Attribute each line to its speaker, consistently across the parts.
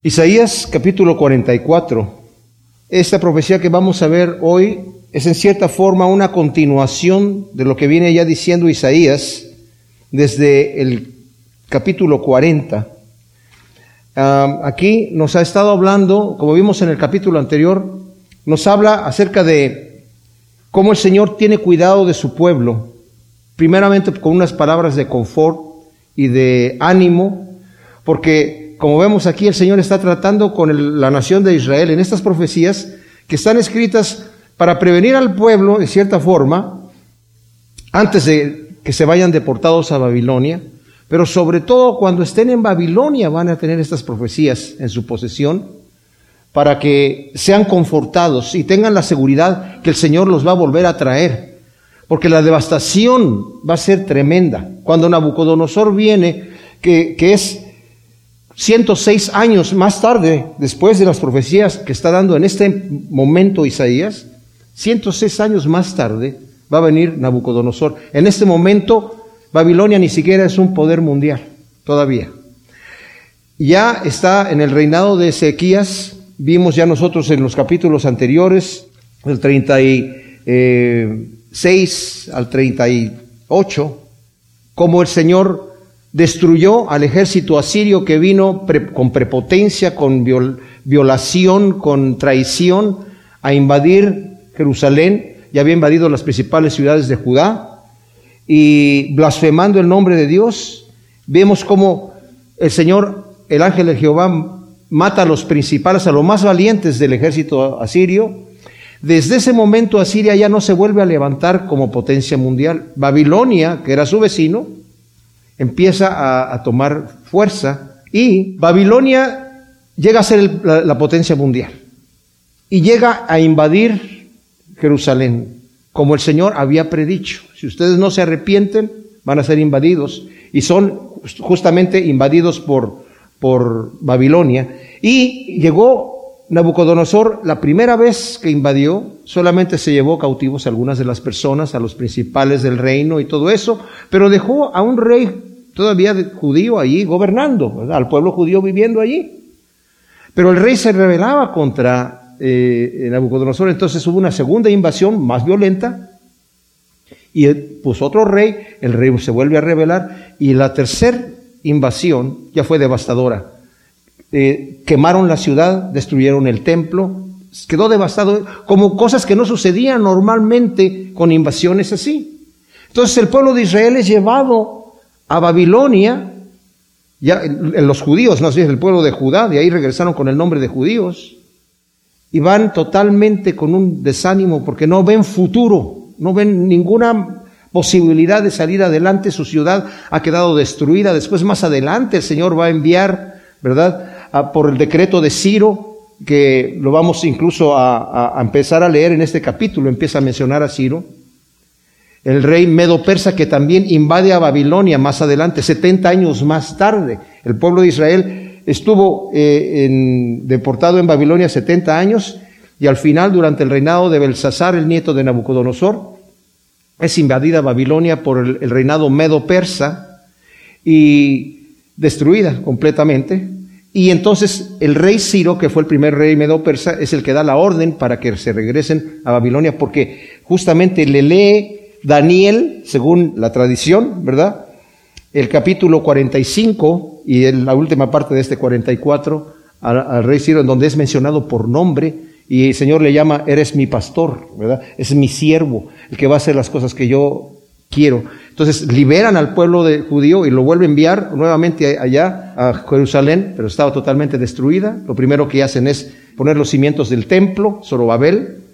Speaker 1: Isaías capítulo 44. Esta profecía que vamos a ver hoy es en cierta forma una continuación de lo que viene ya diciendo Isaías desde el capítulo 40. aquí nos ha estado hablando, como vimos en el capítulo anterior, nos habla acerca de cómo el Señor tiene cuidado de su pueblo, primeramente con unas palabras de confort y de ánimo, porque como vemos aquí, el Señor está tratando con la nación de Israel en estas profecías que están escritas para prevenir al pueblo, de cierta forma, antes de que se vayan deportados a Babilonia, pero sobre todo cuando estén en Babilonia van a tener estas profecías en su posesión para que sean confortados y tengan la seguridad que el Señor los va a volver a traer. Porque la devastación va a ser tremenda. Cuando Nabucodonosor viene, que, es 106 años más tarde, después de las profecías que está dando en este momento Isaías, 106 años más tarde va a venir Nabucodonosor. En este momento Babilonia ni siquiera es un poder mundial, todavía. Ya está en el reinado de Ezequías, vimos ya nosotros en los capítulos anteriores, del 36 al 38, como el Señor destruyó al ejército asirio que vino con prepotencia, con violación, con traición a invadir Jerusalén y había invadido las principales ciudades de Judá y blasfemando el nombre de Dios, vemos como el Señor, el ángel de Jehová, mata a los principales, a los más valientes del ejército asirio. Desde ese momento Asiria ya no se vuelve a levantar como potencia mundial. Babilonia, que era su vecino, empieza a, tomar fuerza y Babilonia llega a ser la, potencia mundial y llega a invadir Jerusalén, como el Señor había predicho. Si ustedes no se arrepienten, van a ser invadidos y son justamente invadidos por, por Babilonia. Y llegó Nabucodonosor, la primera vez que invadió, solamente se llevó cautivos a algunas de las personas, a los principales del reino y todo eso, pero dejó a un rey todavía judío allí gobernando, al pueblo judío viviendo allí. Pero el rey se rebelaba contra eh, Nabucodonosor, entonces hubo una segunda invasión más violenta y pues otro rey, el rey se vuelve a rebelar y la tercera invasión ya fue devastadora. Eh, quemaron la ciudad, destruyeron el templo, quedó devastado, como cosas que no sucedían normalmente con invasiones así. Entonces el pueblo de Israel es llevado a Babilonia, ya los judíos, no sé, el pueblo de Judá, de ahí regresaron con el nombre de judíos, y van totalmente con un desánimo porque no ven futuro, no ven ninguna posibilidad de salir adelante, su ciudad ha quedado destruida, después más adelante el Señor va a enviar, ¿verdad? por el decreto de Ciro, que lo vamos incluso a empezar a leer en este capítulo, empieza a mencionar a Ciro, el rey Medo Persa que también invade a Babilonia más adelante, 70 años más tarde. El pueblo de Israel estuvo eh, deportado en Babilonia 70 años y al final, durante el reinado de Belsasar, el nieto de Nabucodonosor, es invadida Babilonia por el, el reinado Medo Persa y destruida completamente. Y entonces el rey Ciro, que fue el primer rey Medo Persa, es el que da la orden para que se regresen a Babilonia, porque justamente le lee Daniel, según la tradición, ¿verdad? El capítulo 45 y en la última parte de este 44 al, rey Ciro, en donde es mencionado por nombre y el Señor le llama, eres mi pastor, ¿verdad? Es mi siervo, el que va a hacer las cosas que yo quiero. Entonces liberan al pueblo de judío y lo vuelve a enviar nuevamente allá a Jerusalén, pero estaba totalmente destruida. Lo primero que hacen es poner los cimientos del templo, Zorobabel,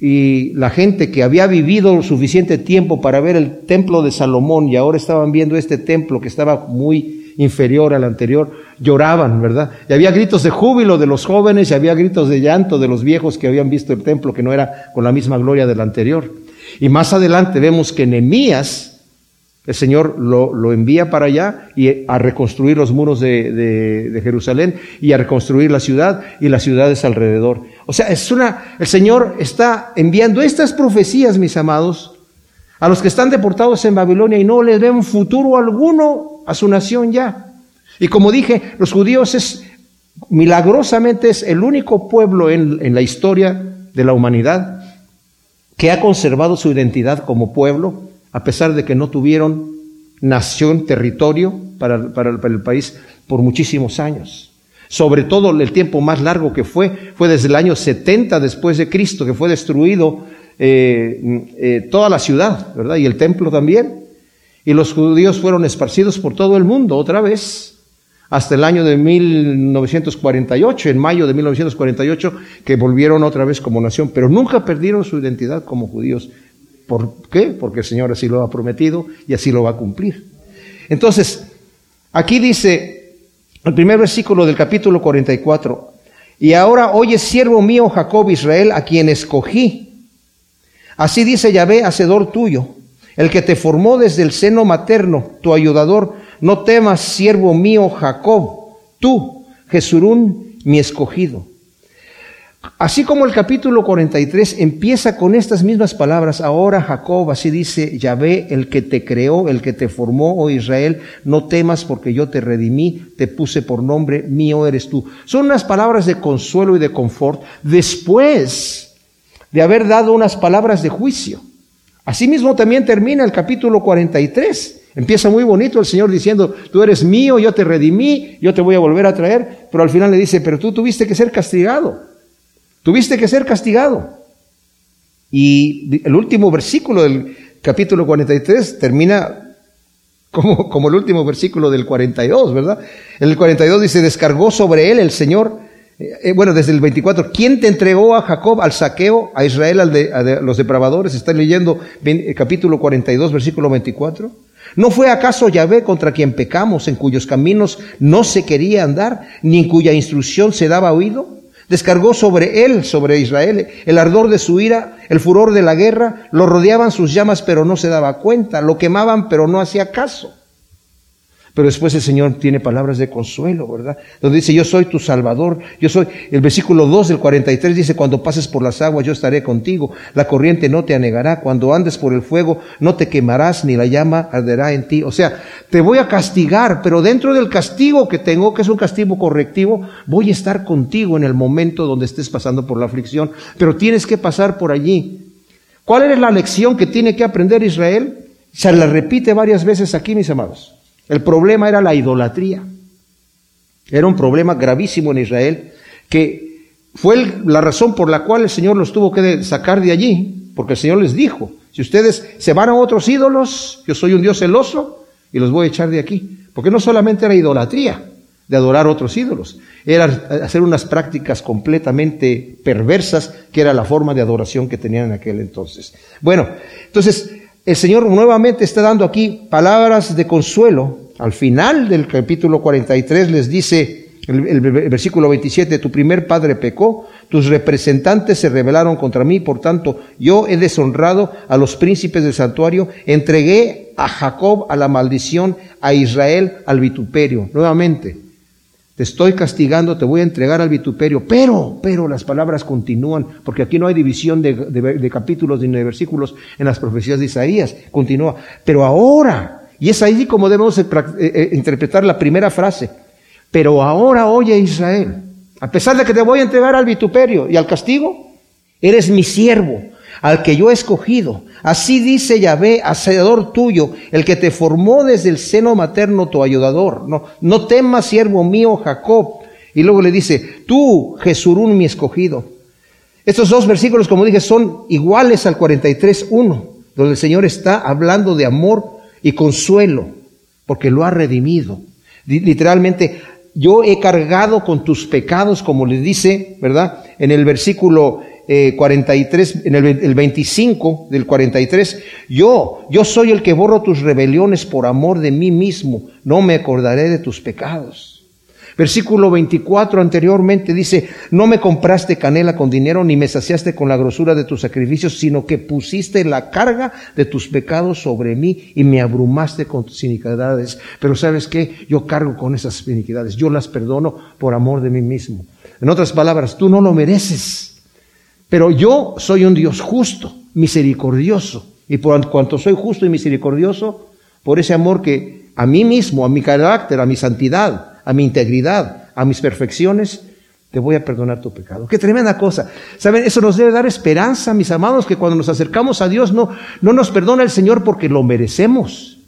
Speaker 1: y la gente que había vivido suficiente tiempo para ver el templo de Salomón y ahora estaban viendo este templo que estaba muy inferior al anterior, lloraban, ¿verdad? Y había gritos de júbilo de los jóvenes y había gritos de llanto de los viejos que habían visto el templo que no era con la misma gloria del anterior. Y más adelante vemos que Nehemías, el Señor lo, envía para allá y a reconstruir los muros de, de, Jerusalén y a reconstruir la ciudad y las ciudades alrededor. O sea, es una, el Señor está enviando estas profecías, mis amados, a los que están deportados en Babilonia y no les ven futuro alguno a su nación ya. Y como dije, los judíos es milagrosamente es el único pueblo en, en la historia de la humanidad que ha conservado su identidad como pueblo, a pesar de que no tuvieron nación, territorio para, para, el país por muchísimos años. Sobre todo el tiempo más largo que fue, fue desde el año 70 después de Cristo, que fue destruido eh, eh, toda la ciudad, ¿verdad? Y el templo también. Y los judíos fueron esparcidos por todo el mundo otra vez, hasta el año de 1948, en mayo de 1948, que volvieron otra vez como nación, pero nunca perdieron su identidad como judíos. ¿Por qué? Porque el Señor así lo ha prometido y así lo va a cumplir. Entonces, aquí dice el primer versículo del capítulo 44, y ahora oye siervo mío Jacob Israel, a quien escogí. Así dice Yahvé, hacedor tuyo, el que te formó desde el seno materno, tu ayudador, no temas, siervo mío Jacob, tú, Jesurún, mi escogido. Así como el capítulo 43 empieza con estas mismas palabras, ahora Jacob, así dice Yahvé, el que te creó, el que te formó, oh Israel, no temas porque yo te redimí, te puse por nombre, mío eres tú. Son unas palabras de consuelo y de confort después de haber dado unas palabras de juicio. Asimismo también termina el capítulo 43. Empieza muy bonito el Señor diciendo, tú eres mío, yo te redimí, yo te voy a volver a traer, pero al final le dice, pero tú tuviste que ser castigado, tuviste que ser castigado. Y el último versículo del capítulo 43 termina como, como el último versículo del 42, ¿verdad? En el 42 dice, descargó sobre él el Señor, eh, eh, bueno, desde el 24, ¿quién te entregó a Jacob al saqueo, a Israel al de, a los depravadores? Está leyendo el capítulo 42, versículo 24. ¿No fue acaso Yahvé contra quien pecamos, en cuyos caminos no se quería andar, ni en cuya instrucción se daba oído? Descargó sobre él, sobre Israel, el ardor de su ira, el furor de la guerra, lo rodeaban sus llamas, pero no se daba cuenta, lo quemaban, pero no hacía caso. Pero después el Señor tiene palabras de consuelo, ¿verdad? Donde dice, yo soy tu Salvador, yo soy, el versículo 2 del 43 dice, cuando pases por las aguas yo estaré contigo, la corriente no te anegará, cuando andes por el fuego no te quemarás, ni la llama arderá en ti. O sea, te voy a castigar, pero dentro del castigo que tengo, que es un castigo correctivo, voy a estar contigo en el momento donde estés pasando por la aflicción, pero tienes que pasar por allí. ¿Cuál es la lección que tiene que aprender Israel? Se la repite varias veces aquí, mis amados. El problema era la idolatría. Era un problema gravísimo en Israel que fue la razón por la cual el Señor los tuvo que sacar de allí, porque el Señor les dijo, si ustedes se van a otros ídolos, yo soy un Dios celoso y los voy a echar de aquí. Porque no solamente era idolatría de adorar otros ídolos, era hacer unas prácticas completamente perversas, que era la forma de adoración que tenían en aquel entonces. Bueno, entonces el Señor nuevamente está dando aquí palabras de consuelo. Al final del capítulo 43 les dice, el, versículo 27, tu primer padre pecó, tus representantes se rebelaron contra mí, por tanto yo he deshonrado a los príncipes del santuario, entregué a Jacob a la maldición, a Israel al vituperio. Nuevamente, te estoy castigando, te voy a entregar al vituperio, pero, pero las palabras continúan, porque aquí no hay división de, capítulos ni de versículos en las profecías de Isaías, continúa, pero ahora, y es ahí como debemos eh, eh, interpretar la primera frase, pero ahora oye Israel, a pesar de que te voy a entregar al vituperio y al castigo, eres mi siervo, al que yo he escogido. Así dice Yahvé, hacedor tuyo, el que te formó desde el seno materno tu ayudador. No, no temas, siervo mío Jacob. Y luego le dice, tú, Jesurún, mi escogido. Estos dos versículos, como dije, son iguales al 43.1, donde el Señor está hablando de amor y consuelo, porque lo ha redimido. Literalmente, yo he cargado con tus pecados, como le dice, ¿verdad? En el versículo 43, eh, en el, el 25 del 43, yo, yo soy el que borro tus rebeliones por amor de mí mismo, no me acordaré de tus pecados. Versículo 24 anteriormente dice, no me compraste canela con dinero ni me saciaste con la grosura de tus sacrificios, sino que pusiste la carga de tus pecados sobre mí y me abrumaste con tus iniquidades. Pero sabes qué, yo cargo con esas iniquidades, yo las perdono por amor de mí mismo. En otras palabras, tú no lo mereces. Pero yo soy un Dios justo, misericordioso. Y por cuanto soy justo y misericordioso, por ese amor que a mí mismo, a mi carácter, a mi santidad, a mi integridad, a mis perfecciones, te voy a perdonar tu pecado. Qué tremenda cosa. Saben, eso nos debe dar esperanza, mis amados, que cuando nos acercamos a Dios no, no nos perdona el Señor porque lo merecemos.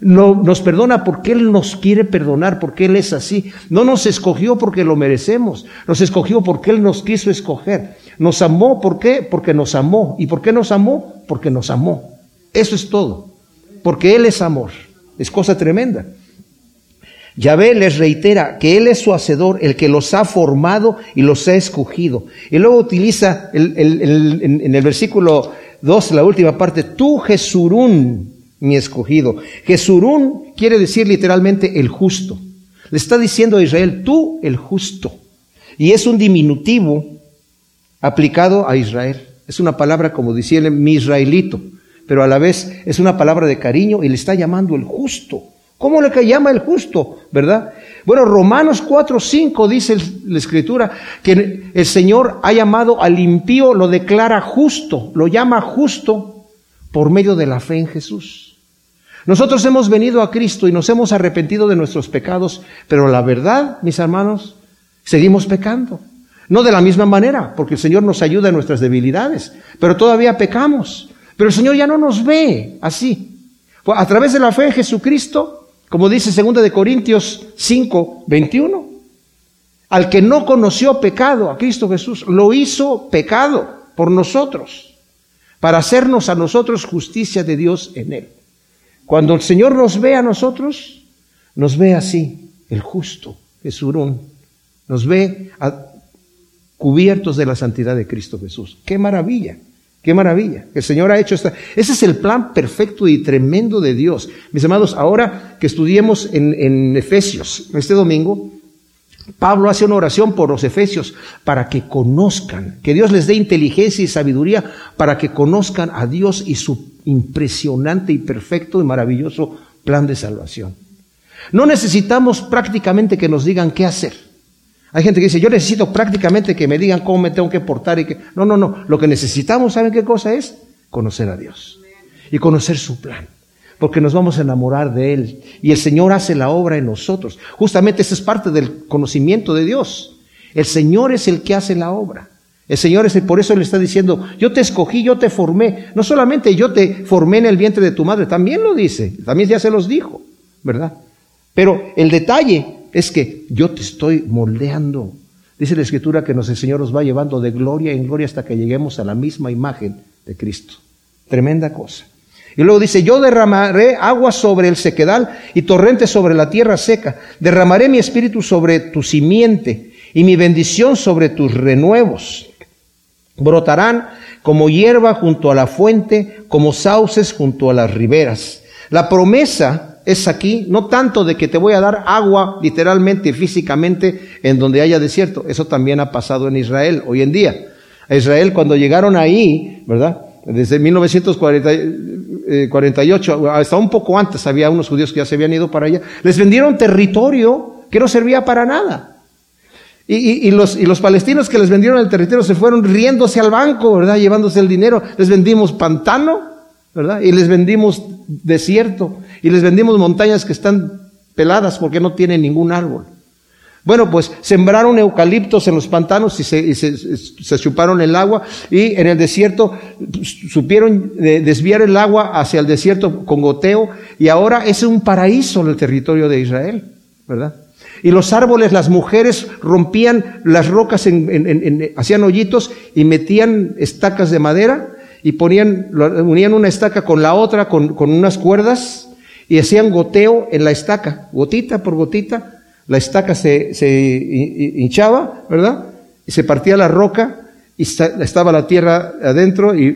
Speaker 1: No, nos perdona porque Él nos quiere perdonar, porque Él es así. No nos escogió porque lo merecemos. Nos escogió porque Él nos quiso escoger. Nos amó, ¿por qué? Porque nos amó. ¿Y por qué nos amó? Porque nos amó. Eso es todo. Porque Él es amor. Es cosa tremenda. Yahvé les reitera que Él es su hacedor, el que los ha formado y los ha escogido. Y luego utiliza en el versículo 2, la última parte, tú Jesurún, mi escogido. Jesurún quiere decir literalmente el justo. Le está diciendo a Israel, tú el justo. Y es un diminutivo aplicado a Israel. Es una palabra como decirle mi israelito, pero a la vez es una palabra de cariño y le está llamando el justo. ¿Cómo le llama el justo? ¿Verdad? Bueno, Romanos 4, 5 dice la escritura que el Señor ha llamado al impío, lo declara justo, lo llama justo por medio de la fe en Jesús. Nosotros hemos venido a Cristo y nos hemos arrepentido de nuestros pecados, pero la verdad, mis hermanos, seguimos pecando. No de la misma manera, porque el Señor nos ayuda en nuestras debilidades, pero todavía pecamos. Pero el Señor ya no nos ve así. A través de la fe en Jesucristo, como dice 2 de Corintios 5, 21. Al que no conoció pecado, a Cristo Jesús, lo hizo pecado por nosotros, para hacernos a nosotros justicia de Dios en él. Cuando el Señor nos ve a nosotros, nos ve así, el justo, Jesurún, nos ve cubiertos de la santidad de Cristo Jesús. ¡Qué maravilla! Qué maravilla. El Señor ha hecho esta. Ese es el plan perfecto y tremendo de Dios. Mis amados, ahora que estudiemos en, en, Efesios, este domingo, Pablo hace una oración por los Efesios para que conozcan, que Dios les dé inteligencia y sabiduría para que conozcan a Dios y su impresionante y perfecto y maravilloso plan de salvación. No necesitamos prácticamente que nos digan qué hacer. Hay gente que dice, yo necesito prácticamente que me digan cómo me tengo que portar y que... No, no, no. Lo que necesitamos, ¿saben qué cosa es? Conocer a Dios. Y conocer su plan. Porque nos vamos a enamorar de Él. Y el Señor hace la obra en nosotros. Justamente esa es parte del conocimiento de Dios. El Señor es el que hace la obra. El Señor es el, por eso le está diciendo, yo te escogí, yo te formé. No solamente yo te formé en el vientre de tu madre, también lo dice. También ya se los dijo, ¿verdad? Pero el detalle es que yo te estoy moldeando. Dice la escritura que el Señor nos va llevando de gloria en gloria hasta que lleguemos a la misma imagen de Cristo. Tremenda cosa. Y luego dice, yo derramaré agua sobre el sequedal y torrente sobre la tierra seca. Derramaré mi espíritu sobre tu simiente y mi bendición sobre tus renuevos. Brotarán como hierba junto a la fuente, como sauces junto a las riberas. La promesa es aquí, no tanto de que te voy a dar agua literalmente y físicamente en donde haya desierto, eso también ha pasado en Israel hoy en día. A Israel cuando llegaron ahí, ¿verdad? Desde 1948, eh, hasta un poco antes había unos judíos que ya se habían ido para allá, les vendieron territorio que no servía para nada. Y, los, y los palestinos que les vendieron el territorio se fueron riéndose al banco, ¿verdad? Llevándose el dinero. Les vendimos pantano, ¿verdad? Y les vendimos desierto. Y les vendimos montañas que están peladas porque no tienen ningún árbol. Bueno, pues sembraron eucaliptos en los pantanos y se, chuparon el agua y en el desierto supieron desviar el agua hacia el desierto con goteo y ahora es un paraíso en el territorio de Israel, ¿verdad? Y los árboles, las mujeres rompían las rocas, hacían hoyitos y metían estacas de madera y ponían, unían una estaca con la otra con, con unas cuerdas y hacían goteo en la estaca, gotita por gotita, la estaca se, se hinchaba, ¿verdad? Y se partía la roca y estaba la tierra adentro y,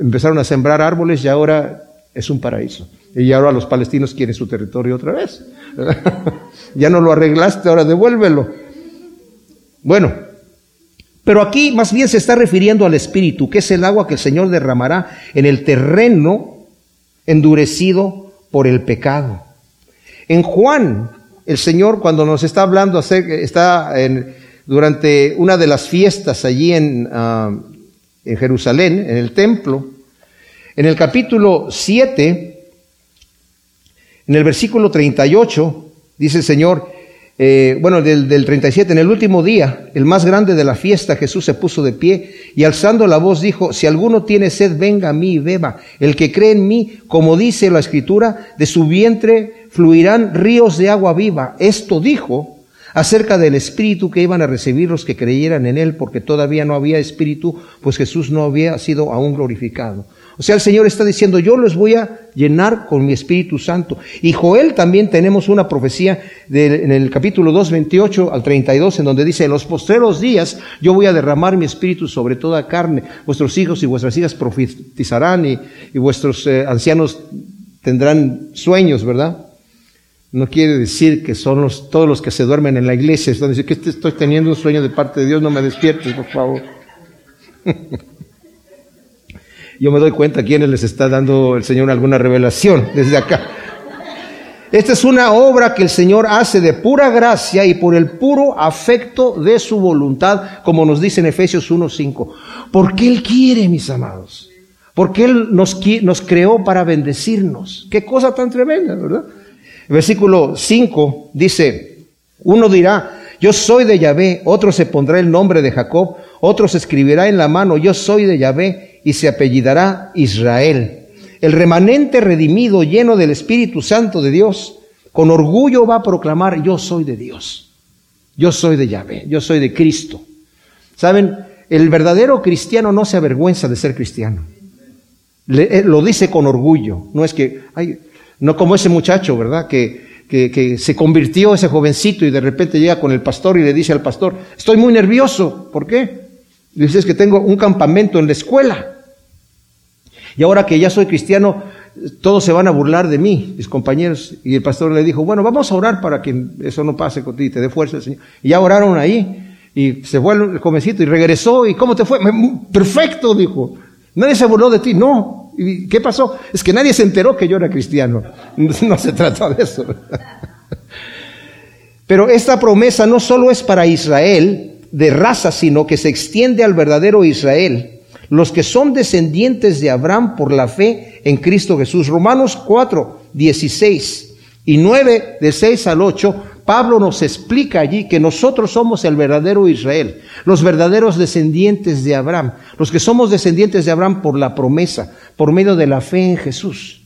Speaker 1: empezaron a sembrar árboles y ahora es un paraíso. Y ahora los palestinos quieren su territorio otra vez. ya no lo arreglaste, ahora devuélvelo. Bueno, pero aquí más bien se está refiriendo al Espíritu, que es el agua que el Señor derramará en el terreno endurecido por el pecado. En Juan, el Señor cuando nos está hablando, está en, durante una de las fiestas allí en, ah, en Jerusalén, en el templo, en el capítulo 7, en el versículo 38, dice el Señor, eh, bueno, del, del 37, en el último día, el más grande de la fiesta, Jesús se puso de pie y alzando la voz dijo, si alguno tiene sed, venga a mí y beba. El que cree en mí, como dice la escritura, de su vientre fluirán ríos de agua viva. Esto dijo acerca del espíritu que iban a recibir los que creyeran en él, porque todavía no había espíritu, pues Jesús no había sido aún glorificado. O sea, el Señor está diciendo, yo los voy a llenar con mi Espíritu Santo. Y Joel también tenemos una profecía en el capítulo 2, 28 al 32, en donde dice, en los postreros días yo voy a derramar mi Espíritu sobre toda carne. Vuestros hijos y vuestras hijas profetizarán y, vuestros eh, ancianos tendrán sueños, ¿verdad? No quiere decir que son los, todos los que se duermen en la iglesia. Están diciendo que estoy teniendo un sueño de parte de Dios, no me despiertes, por favor. Yo me doy cuenta a quienes les está dando el Señor alguna revelación desde acá. Esta es una obra que el Señor hace de pura gracia y por el puro afecto de su voluntad, como nos dice en Efesios 1.5. Porque Él quiere, mis amados. Porque Él nos, nos creó para bendecirnos. Qué cosa tan tremenda, ¿verdad? Versículo 5 dice, uno dirá, yo soy de Yahvé, otro se pondrá el nombre de Jacob, otro se escribirá en la mano, yo soy de Yahvé, y se apellidará Israel. El remanente redimido, lleno del Espíritu Santo de Dios, con orgullo va a proclamar, yo soy de Dios, yo soy de Yahvé, yo soy de Cristo. ¿Saben? El verdadero cristiano no se avergüenza de ser cristiano. Eh, lo dice con orgullo. No es que, ay, no como ese muchacho, ¿verdad? Que, que, que, se convirtió ese jovencito y de repente llega con el pastor y le dice al pastor, estoy muy nervioso. ¿Por qué? Dice, es que tengo un campamento en la escuela. Y ahora que ya soy cristiano, todos se van a burlar de mí, mis compañeros. Y el pastor le dijo, bueno, vamos a orar para que eso no pase contigo y te dé fuerza el Señor. Y ya oraron ahí. Y se fue el jovencito y regresó. ¿Y cómo te fue? Perfecto, dijo. Nadie se burló de ti. No. ¿Y qué pasó? Es que nadie se enteró que yo era cristiano. No se trata de eso. Pero esta promesa no solo es para Israel de raza, sino que se extiende al verdadero Israel los que son descendientes de Abraham por la fe en Cristo Jesús. Romanos 4, 16 y 9, de 6 al 8, Pablo nos explica allí que nosotros somos el verdadero Israel, los verdaderos descendientes de Abraham, los que somos descendientes de Abraham por la promesa, por medio de la fe en Jesús.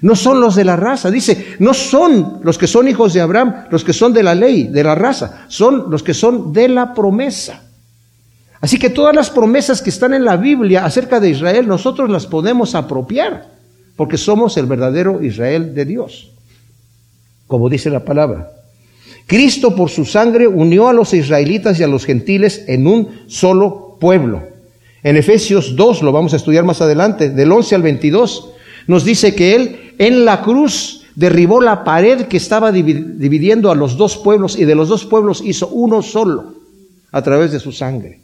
Speaker 1: No son los de la raza, dice, no son los que son hijos de Abraham, los que son de la ley, de la raza, son los que son de la promesa. Así que todas las promesas que están en la Biblia acerca de Israel, nosotros las podemos apropiar, porque somos el verdadero Israel de Dios, como dice la palabra. Cristo por su sangre unió a los israelitas y a los gentiles en un solo pueblo. En Efesios 2, lo vamos a estudiar más adelante, del 11 al 22, nos dice que Él en la cruz derribó la pared que estaba dividiendo a los dos pueblos y de los dos pueblos hizo uno solo a través de su sangre.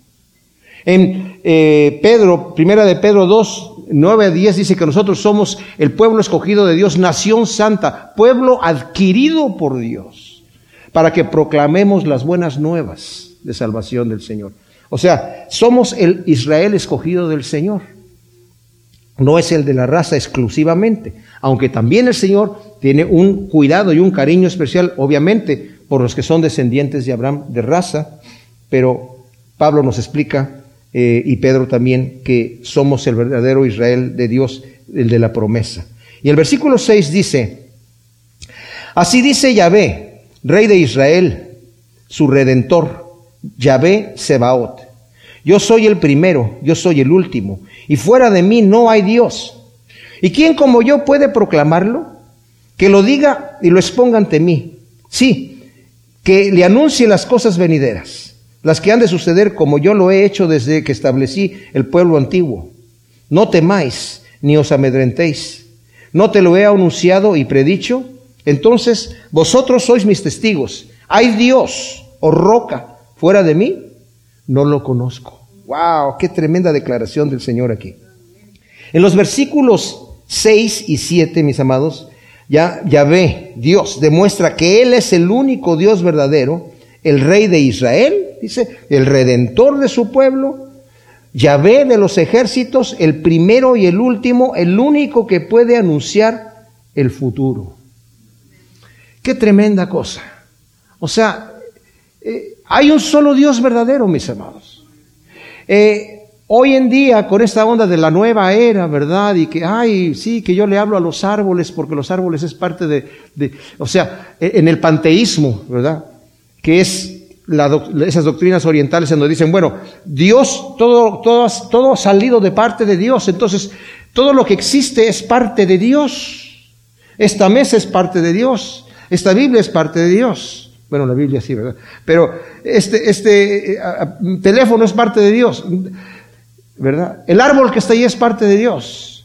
Speaker 1: En eh, Pedro, primera de Pedro 2, 9 a 10 dice que nosotros somos el pueblo escogido de Dios, nación santa, pueblo adquirido por Dios, para que proclamemos las buenas nuevas de salvación del Señor. O sea, somos el Israel escogido del Señor. No es el de la raza exclusivamente, aunque también el Señor tiene un cuidado y un cariño especial, obviamente, por los que son descendientes de Abraham de raza, pero Pablo nos explica eh, y Pedro también, que somos el verdadero Israel de Dios, el de la promesa. Y el versículo 6 dice, así dice Yahvé, rey de Israel, su redentor, Yahvé Sebaot. Yo soy el primero, yo soy el último, y fuera de mí no hay Dios. ¿Y quién como yo puede proclamarlo? Que lo diga y lo exponga ante mí. Sí, que le anuncie las cosas venideras las que han de suceder como yo lo he hecho desde que establecí el pueblo antiguo. No temáis ni os amedrentéis. ¿No te lo he anunciado y predicho? Entonces vosotros sois mis testigos. ¿Hay Dios o roca fuera de mí? No lo conozco. ¡Wow! ¡Qué tremenda declaración del Señor aquí! En los versículos 6 y 7, mis amados, ya, ya ve, Dios demuestra que Él es el único Dios verdadero, el Rey de Israel, dice, el redentor de su pueblo, Yahvé de los ejércitos, el primero y el último, el único que puede anunciar el futuro. Qué tremenda cosa. O sea, eh, hay un solo Dios verdadero, mis amados. Eh, hoy en día, con esta onda de la nueva era, ¿verdad? Y que, ay, sí, que yo le hablo a los árboles porque los árboles es parte de, o sea, e, en el panteísmo, ¿verdad? Que es esas doctrinas orientales en donde dicen, bueno, Dios, todo, todo, todo ha salido de parte de Dios, entonces todo lo que existe es parte de Dios. Esta mesa es parte de Dios. Esta Biblia es parte de Dios. Bueno, la Biblia sí, ¿verdad? Pero este, este eh, teléfono es parte de Dios, ¿verdad? El árbol que está ahí es parte de Dios.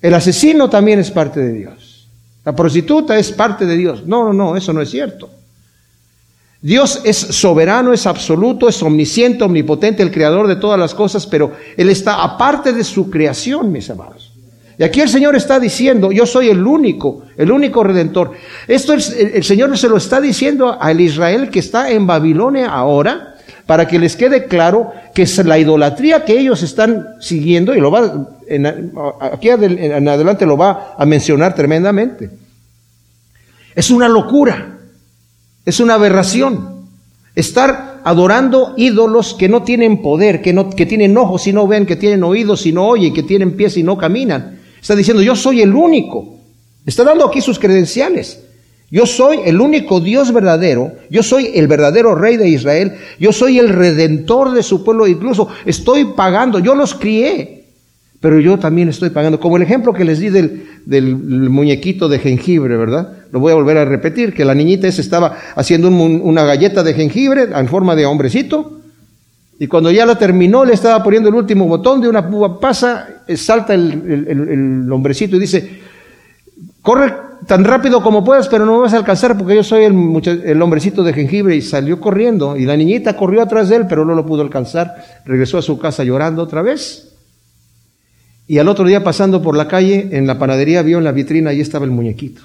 Speaker 1: El asesino también es parte de Dios. La prostituta es parte de Dios. No, no, no, eso no es cierto. Dios es soberano, es absoluto, es omnisciente, omnipotente, el creador de todas las cosas, pero Él está aparte de su creación, mis amados. Y aquí el Señor está diciendo, yo soy el único, el único redentor. Esto el, el Señor se lo está diciendo al Israel que está en Babilonia ahora, para que les quede claro que es la idolatría que ellos están siguiendo, y lo va, aquí en adelante lo va a mencionar tremendamente. Es una locura. Es una aberración. Estar adorando ídolos que no tienen poder, que, no, que tienen ojos y no ven, que tienen oídos y no oyen, que tienen pies y no caminan. Está diciendo, yo soy el único. Está dando aquí sus credenciales. Yo soy el único Dios verdadero, yo soy el verdadero rey de Israel, yo soy el redentor de su pueblo, incluso estoy pagando, yo los crié, pero yo también estoy pagando. Como el ejemplo que les di del, del muñequito de jengibre, ¿verdad? Lo voy a volver a repetir, que la niñita esa estaba haciendo una galleta de jengibre en forma de hombrecito, y cuando ya la terminó, le estaba poniendo el último botón de una uva pasa, eh, salta el, el, hombrecito y dice, corre tan rápido como puedas, pero no me vas a alcanzar porque yo soy el, el hombrecito de jengibre y salió corriendo. Y la niñita corrió atrás de él, pero no lo pudo alcanzar. Regresó a su casa llorando otra vez. Y al otro día pasando por la calle, en la panadería vio en la vitrina, ahí estaba el muñequito.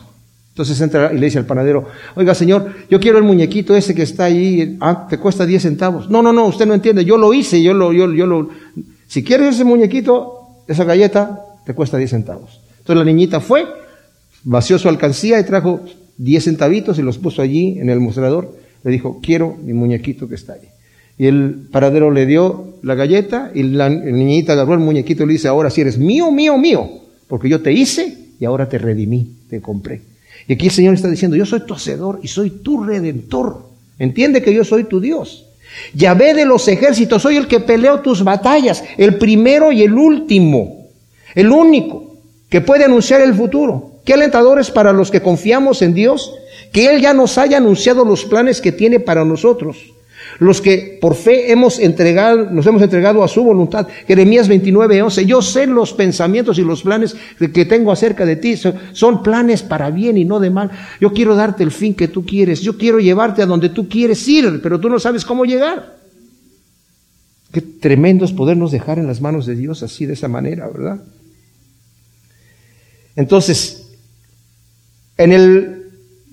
Speaker 1: Entonces entra y le dice al panadero, oiga señor, yo quiero el muñequito ese que está ahí, ah, te cuesta 10 centavos. No, no, no, usted no entiende, yo lo hice, yo lo, yo, lo, si quieres ese muñequito, esa galleta, te cuesta 10 centavos. Entonces la niñita fue, vació su alcancía y trajo 10 centavitos y los puso allí en el mostrador. Le dijo, quiero mi muñequito que está ahí. Y el paradero le dio la galleta y la niñita agarró el muñequito y le dice, ahora sí eres mío, mío, mío, porque yo te hice y ahora te redimí, te compré. Y aquí el Señor está diciendo, yo soy tu hacedor y soy tu redentor. Entiende que yo soy tu Dios. ve de los ejércitos, soy el que peleo tus batallas, el primero y el último, el único que puede anunciar el futuro. Qué alentadores para los que confiamos en Dios, que Él ya nos haya anunciado los planes que tiene para nosotros los que por fe hemos entregado, nos hemos entregado a su voluntad. Jeremías 29, 11. Yo sé los pensamientos y los planes que tengo acerca de ti. Son planes para bien y no de mal. Yo quiero darte el fin que tú quieres. Yo quiero llevarte a donde tú quieres ir, pero tú no sabes cómo llegar. Qué tremendo es podernos dejar en las manos de Dios así, de esa manera, ¿verdad? Entonces, en el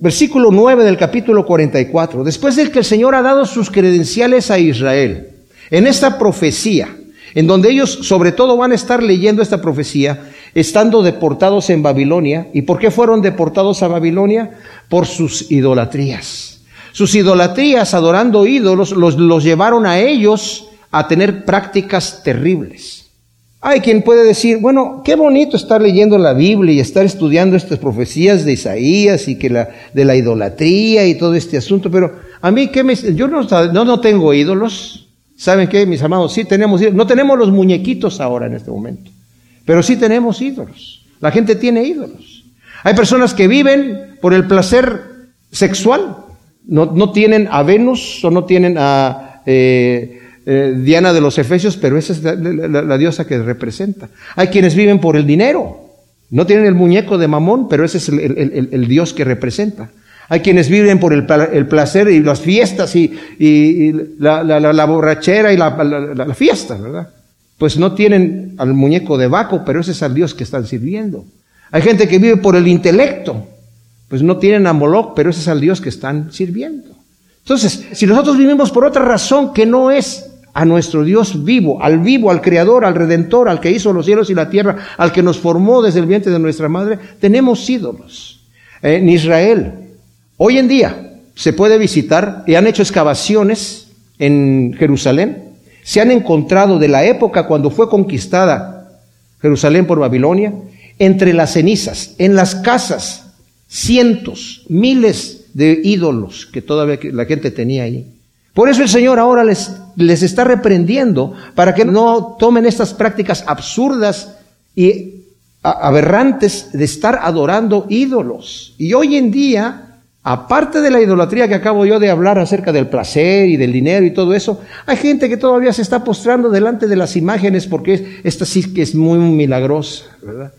Speaker 1: versículo 9 del capítulo 44, después de que el Señor ha dado sus credenciales a Israel, en esta profecía, en donde ellos sobre todo van a estar leyendo esta profecía, estando deportados en Babilonia. ¿Y por qué fueron deportados a Babilonia? Por sus idolatrías. Sus idolatrías, adorando ídolos, los, los llevaron a ellos a tener prácticas terribles. Hay quien puede decir, bueno, qué bonito estar leyendo la Biblia y estar estudiando estas profecías de Isaías y que la, de la idolatría y todo este asunto, pero a mí, ¿qué me, yo no, no, no tengo ídolos. ¿Saben qué, mis amados? Sí tenemos ídolos. No tenemos los muñequitos ahora en este momento, pero sí tenemos ídolos. La gente tiene ídolos. Hay personas que viven por el placer sexual. No, no tienen a Venus o no tienen a... Eh, eh, Diana de los Efesios, pero esa es la, diosa que representa. Hay quienes viven por el dinero. No tienen el muñeco de Mamón, pero ese es el, Dios que representa. Hay quienes viven por el, placer y las fiestas y, la, borrachera y la, fiesta, ¿verdad? Pues no tienen al muñeco de Baco, pero ese es al Dios que están sirviendo. Hay gente que vive por el intelecto, pues no tienen a Moloch, pero ese es al Dios que están sirviendo. Entonces, si nosotros vivimos por otra razón que no es a nuestro Dios vivo, al vivo, al Creador, al Redentor, al que hizo los cielos y la tierra, al que nos formó desde el vientre de nuestra madre, tenemos ídolos. En Israel, Hoy en día se puede visitar y han hecho excavaciones en Jerusalén. Se han encontrado de la época cuando fue conquistada Jerusalén por Babilonia, entre las cenizas, en las casas, cientos, miles de ídolos que todavía la gente tenía ahí. Por eso el Señor ahora les, les está reprendiendo para que no tomen estas prácticas absurdas y aberrantes de estar adorando ídolos. Y hoy en día, aparte de la idolatría que acabo yo de hablar acerca del placer y del dinero y todo eso, hay gente que todavía se está postrando delante de las imágenes porque esta sí que es muy milagrosa, ¿verdad?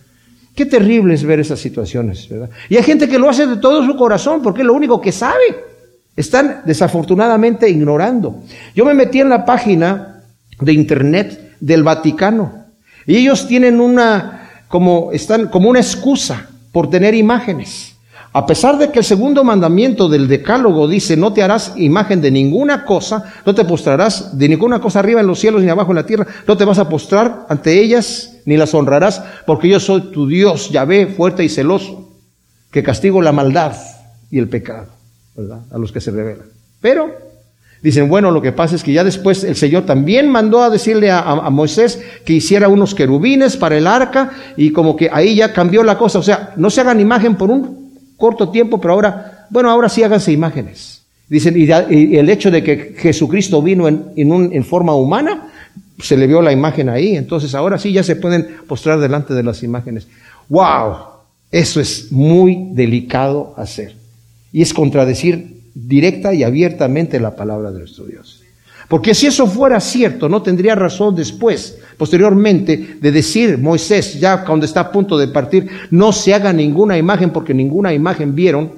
Speaker 1: Qué terrible es ver esas situaciones, ¿verdad? Y hay gente que lo hace de todo su corazón porque es lo único que sabe. Están desafortunadamente ignorando. Yo me metí en la página de internet del Vaticano y ellos tienen una como están como una excusa por tener imágenes. A pesar de que el segundo mandamiento del decálogo dice, no te harás imagen de ninguna cosa, no te postrarás de ninguna cosa arriba en los cielos ni abajo en la tierra, no te vas a postrar ante ellas ni las honrarás, porque yo soy tu Dios, Yahvé, fuerte y celoso, que castigo la maldad y el pecado, A los que se rebelan. Pero dicen, bueno, lo que pasa es que ya después el Señor también mandó a decirle a, Moisés que hiciera unos querubines para el arca y como que ahí ya cambió la cosa, o sea, no se hagan imagen por un corto tiempo, pero ahora, bueno, ahora sí háganse imágenes. Dicen, y, el hecho de que Jesucristo vino en, en, forma humana, se le vio la imagen ahí, entonces ahora sí ya se pueden postrar delante de las imágenes. ¡Wow! Eso es muy delicado hacer. Y es contradecir directa y abiertamente la palabra de nuestro Dios. Porque si eso fuera cierto, no tendría razón después, posteriormente, de decir Moisés, ya cuando está a punto de partir, no se haga ninguna imagen, porque ninguna imagen vieron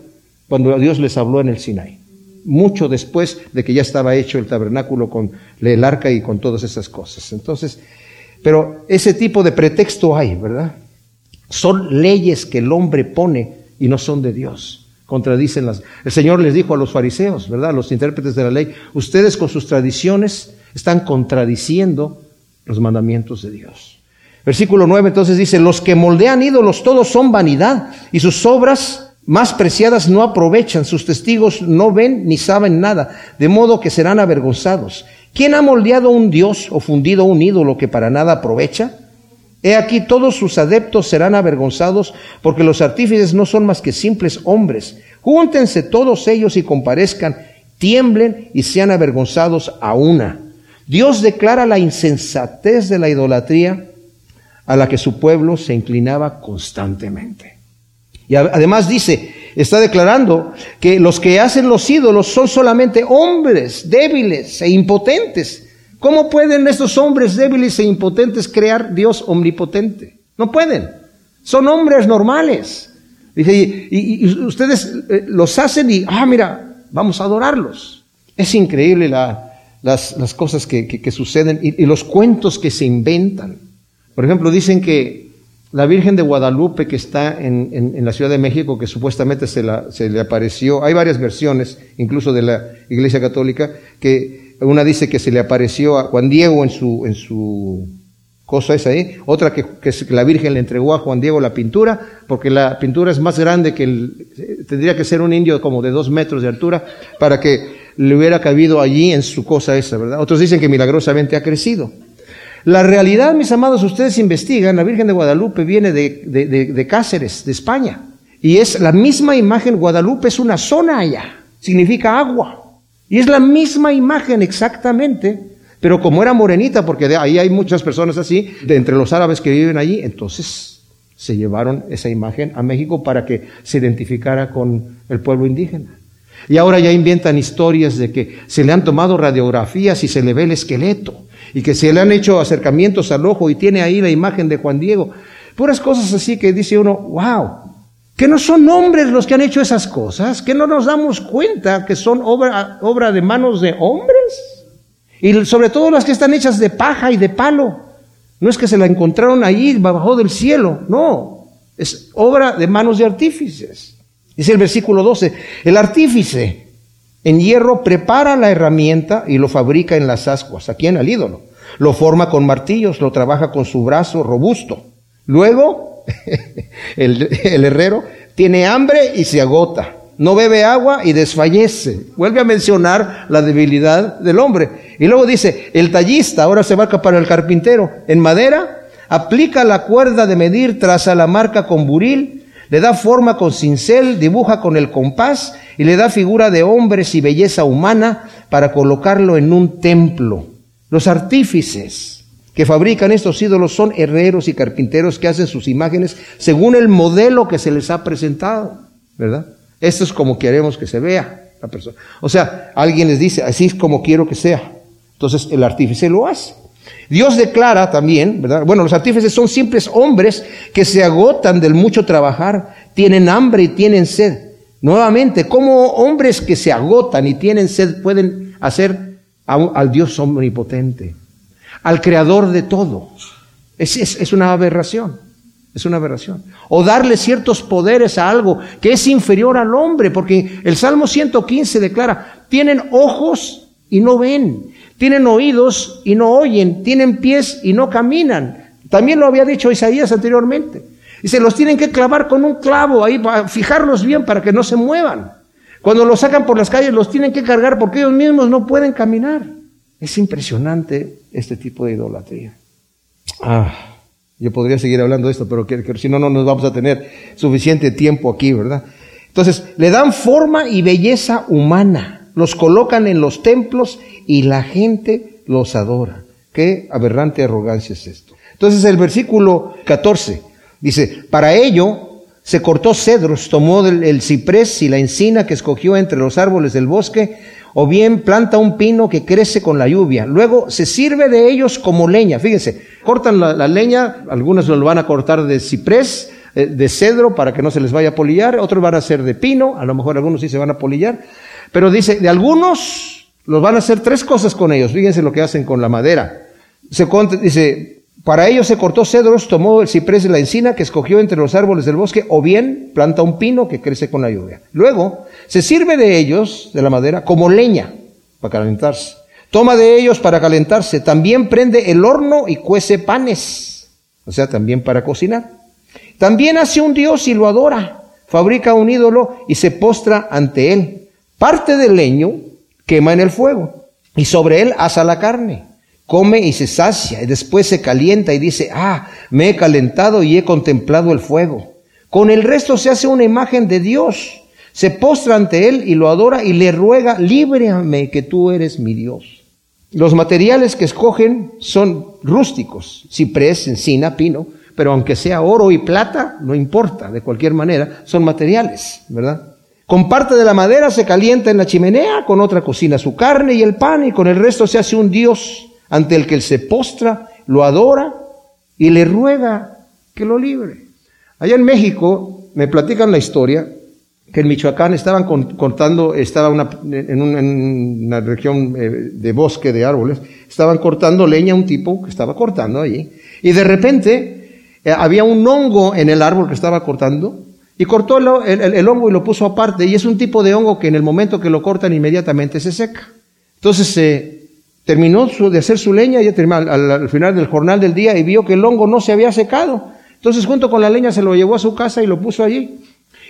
Speaker 1: cuando Dios les habló en el Sinai. Mucho después de que ya estaba hecho el tabernáculo con el arca y con todas esas cosas. Entonces, pero ese tipo de pretexto hay, ¿verdad? Son leyes que el hombre pone y no son de Dios contradicen las... El Señor les dijo a los fariseos, ¿verdad? Los intérpretes de la ley, ustedes con sus tradiciones están contradiciendo los mandamientos de Dios. Versículo 9 entonces dice, los que moldean ídolos todos son vanidad y sus obras más preciadas no aprovechan, sus testigos no ven ni saben nada, de modo que serán avergonzados. ¿Quién ha moldeado un dios o fundido un ídolo que para nada aprovecha? He aquí todos sus adeptos serán avergonzados, porque los artífices no son más que simples hombres. Júntense todos ellos y comparezcan, tiemblen y sean avergonzados a una. Dios declara la insensatez de la idolatría a la que su pueblo se inclinaba constantemente. Y además dice, está declarando que los que hacen los ídolos son solamente hombres débiles e impotentes ¿Cómo pueden estos hombres débiles e impotentes crear Dios omnipotente? No pueden. Son hombres normales. Dice, y, ustedes eh, los hacen y, ah, mira, vamos a adorarlos. Es increíble las, cosas que, suceden y, los cuentos que se inventan. Por ejemplo, dicen que la Virgen de Guadalupe que está en, la Ciudad de México, que supuestamente se, se le apareció, hay varias versiones, incluso de la Iglesia Católica, que una dice que se le apareció a Juan Diego en su, en su cosa esa ahí. Otra que, la Virgen le entregó a Juan Diego la pintura, porque la pintura es más grande que el, tendría que ser un indio como de dos metros de altura para que le hubiera cabido allí en su cosa esa, ¿verdad? Otros dicen que milagrosamente ha crecido. La realidad, mis amados, ustedes investigan, la Virgen de Guadalupe viene de, de Cáceres, de España. Y es la misma imagen, Guadalupe es una zona allá, significa agua. Y es la misma imagen exactamente, pero como era morenita, porque de ahí hay muchas personas así, de entre los árabes que viven allí, entonces se llevaron esa imagen a México para que se identificara con el pueblo indígena. Y ahora ya inventan historias de que se le han tomado radiografías y se le ve el esqueleto, y que se le han hecho acercamientos al ojo y tiene ahí la imagen de Juan Diego. Puras cosas así que dice uno, wow, que no son hombres los que han hecho esas cosas, que no nos damos cuenta que son obra, obra de manos de hombres. Y sobre todo las que están hechas de paja y de palo. No es que se la encontraron ahí bajo del cielo, no. Es obra de manos de artífices. Dice el versículo 12, el artífice en hierro prepara la herramienta y lo fabrica en las ascuas, aquí en el ídolo. Lo forma con martillos, lo trabaja con su brazo robusto. Luego el, herrero tiene hambre y se agota. no bebe agua y desfallece. Vuelve a mencionar la debilidad del hombre. Y luego dice, el tallista, ahora se va para el carpintero, en madera, aplica la cuerda de medir, traza la marca con buril, le da forma con cincel, dibuja con el compás y le da figura de hombres y belleza humana para colocarlo en un templo. Los artífices que fabrican estos ídolos son herreros y carpinteros que hacen sus imágenes según el modelo que se les ha presentado, ¿verdad? Esto es como queremos que se vea la persona. O sea, alguien les dice, así es como quiero que sea. Entonces el artífice lo hace. Dios declara también, ¿verdad? Bueno, los artífices son simples hombres que se agotan del mucho trabajar, tienen hambre y tienen sed. Nuevamente, ¿cómo hombres que se agotan y tienen sed pueden hacer al Dios omnipotente, al creador de todo? Es, es una aberración, es una aberración. O darle ciertos poderes a algo que es inferior al hombre, porque el Salmo 115 declara, tienen ojos y no ven, tienen oídos y no oyen, tienen pies y no caminan. También lo había dicho Isaías anteriormente. Y se los tienen que clavar con un clavo ahí para fijarlos bien para que no se muevan. Cuando los sacan por las calles los tienen que cargar porque ellos mismos no pueden caminar. Es impresionante este tipo de idolatría. Ah, yo podría seguir hablando de esto, pero si no, no nos vamos a tener suficiente tiempo aquí, ¿verdad? Entonces, le dan forma y belleza humana, los colocan en los templos y la gente los adora. Qué aberrante arrogancia es esto. Entonces, el versículo 14 Dice, para ello se cortó cedros, tomó el, ciprés y la encina que escogió entre los árboles del bosque, o bien planta un pino que crece con la lluvia. Luego se sirve de ellos como leña. Fíjense, cortan la, leña, algunos lo van a cortar de ciprés, eh, de cedro para que no se les vaya a polillar, otros van a ser de pino, a lo mejor algunos sí se van a polillar, pero dice, de algunos los van a hacer tres cosas con ellos. Fíjense lo que hacen con la madera. Se dice, para ello se cortó cedros, tomó el ciprés de la encina que escogió entre los árboles del bosque, o bien planta un pino que crece con la lluvia. Luego se sirve de ellos, de la madera, como leña para calentarse. Toma de ellos para calentarse. También prende el horno y cuece panes, o sea, también para cocinar. También hace un dios y lo adora. Fabrica un ídolo y se postra ante él. Parte del leño quema en el fuego y sobre él asa la carne come y se sacia, y después se calienta y dice, ah, me he calentado y he contemplado el fuego. Con el resto se hace una imagen de Dios, se postra ante Él y lo adora y le ruega, líbrame que tú eres mi Dios. Los materiales que escogen son rústicos, ciprés, encina, pino, pero aunque sea oro y plata, no importa, de cualquier manera, son materiales, ¿verdad? Con parte de la madera se calienta en la chimenea, con otra cocina su carne y el pan, y con el resto se hace un Dios ante el que se postra, lo adora y le ruega que lo libre. Allá en México me platican la historia que en Michoacán estaban cortando, estaba en, una, región eh, de bosque de árboles, estaban cortando leña un tipo que estaba cortando allí, y de repente eh, había un hongo en el árbol que estaba cortando, y cortó el, hongo y lo puso aparte, y es un tipo de hongo que en el momento que lo cortan inmediatamente se seca. Entonces se Terminó de hacer su leña y al, al, final del jornal del día y vio que el hongo no se había secado. Entonces junto con la leña se lo llevó a su casa y lo puso allí.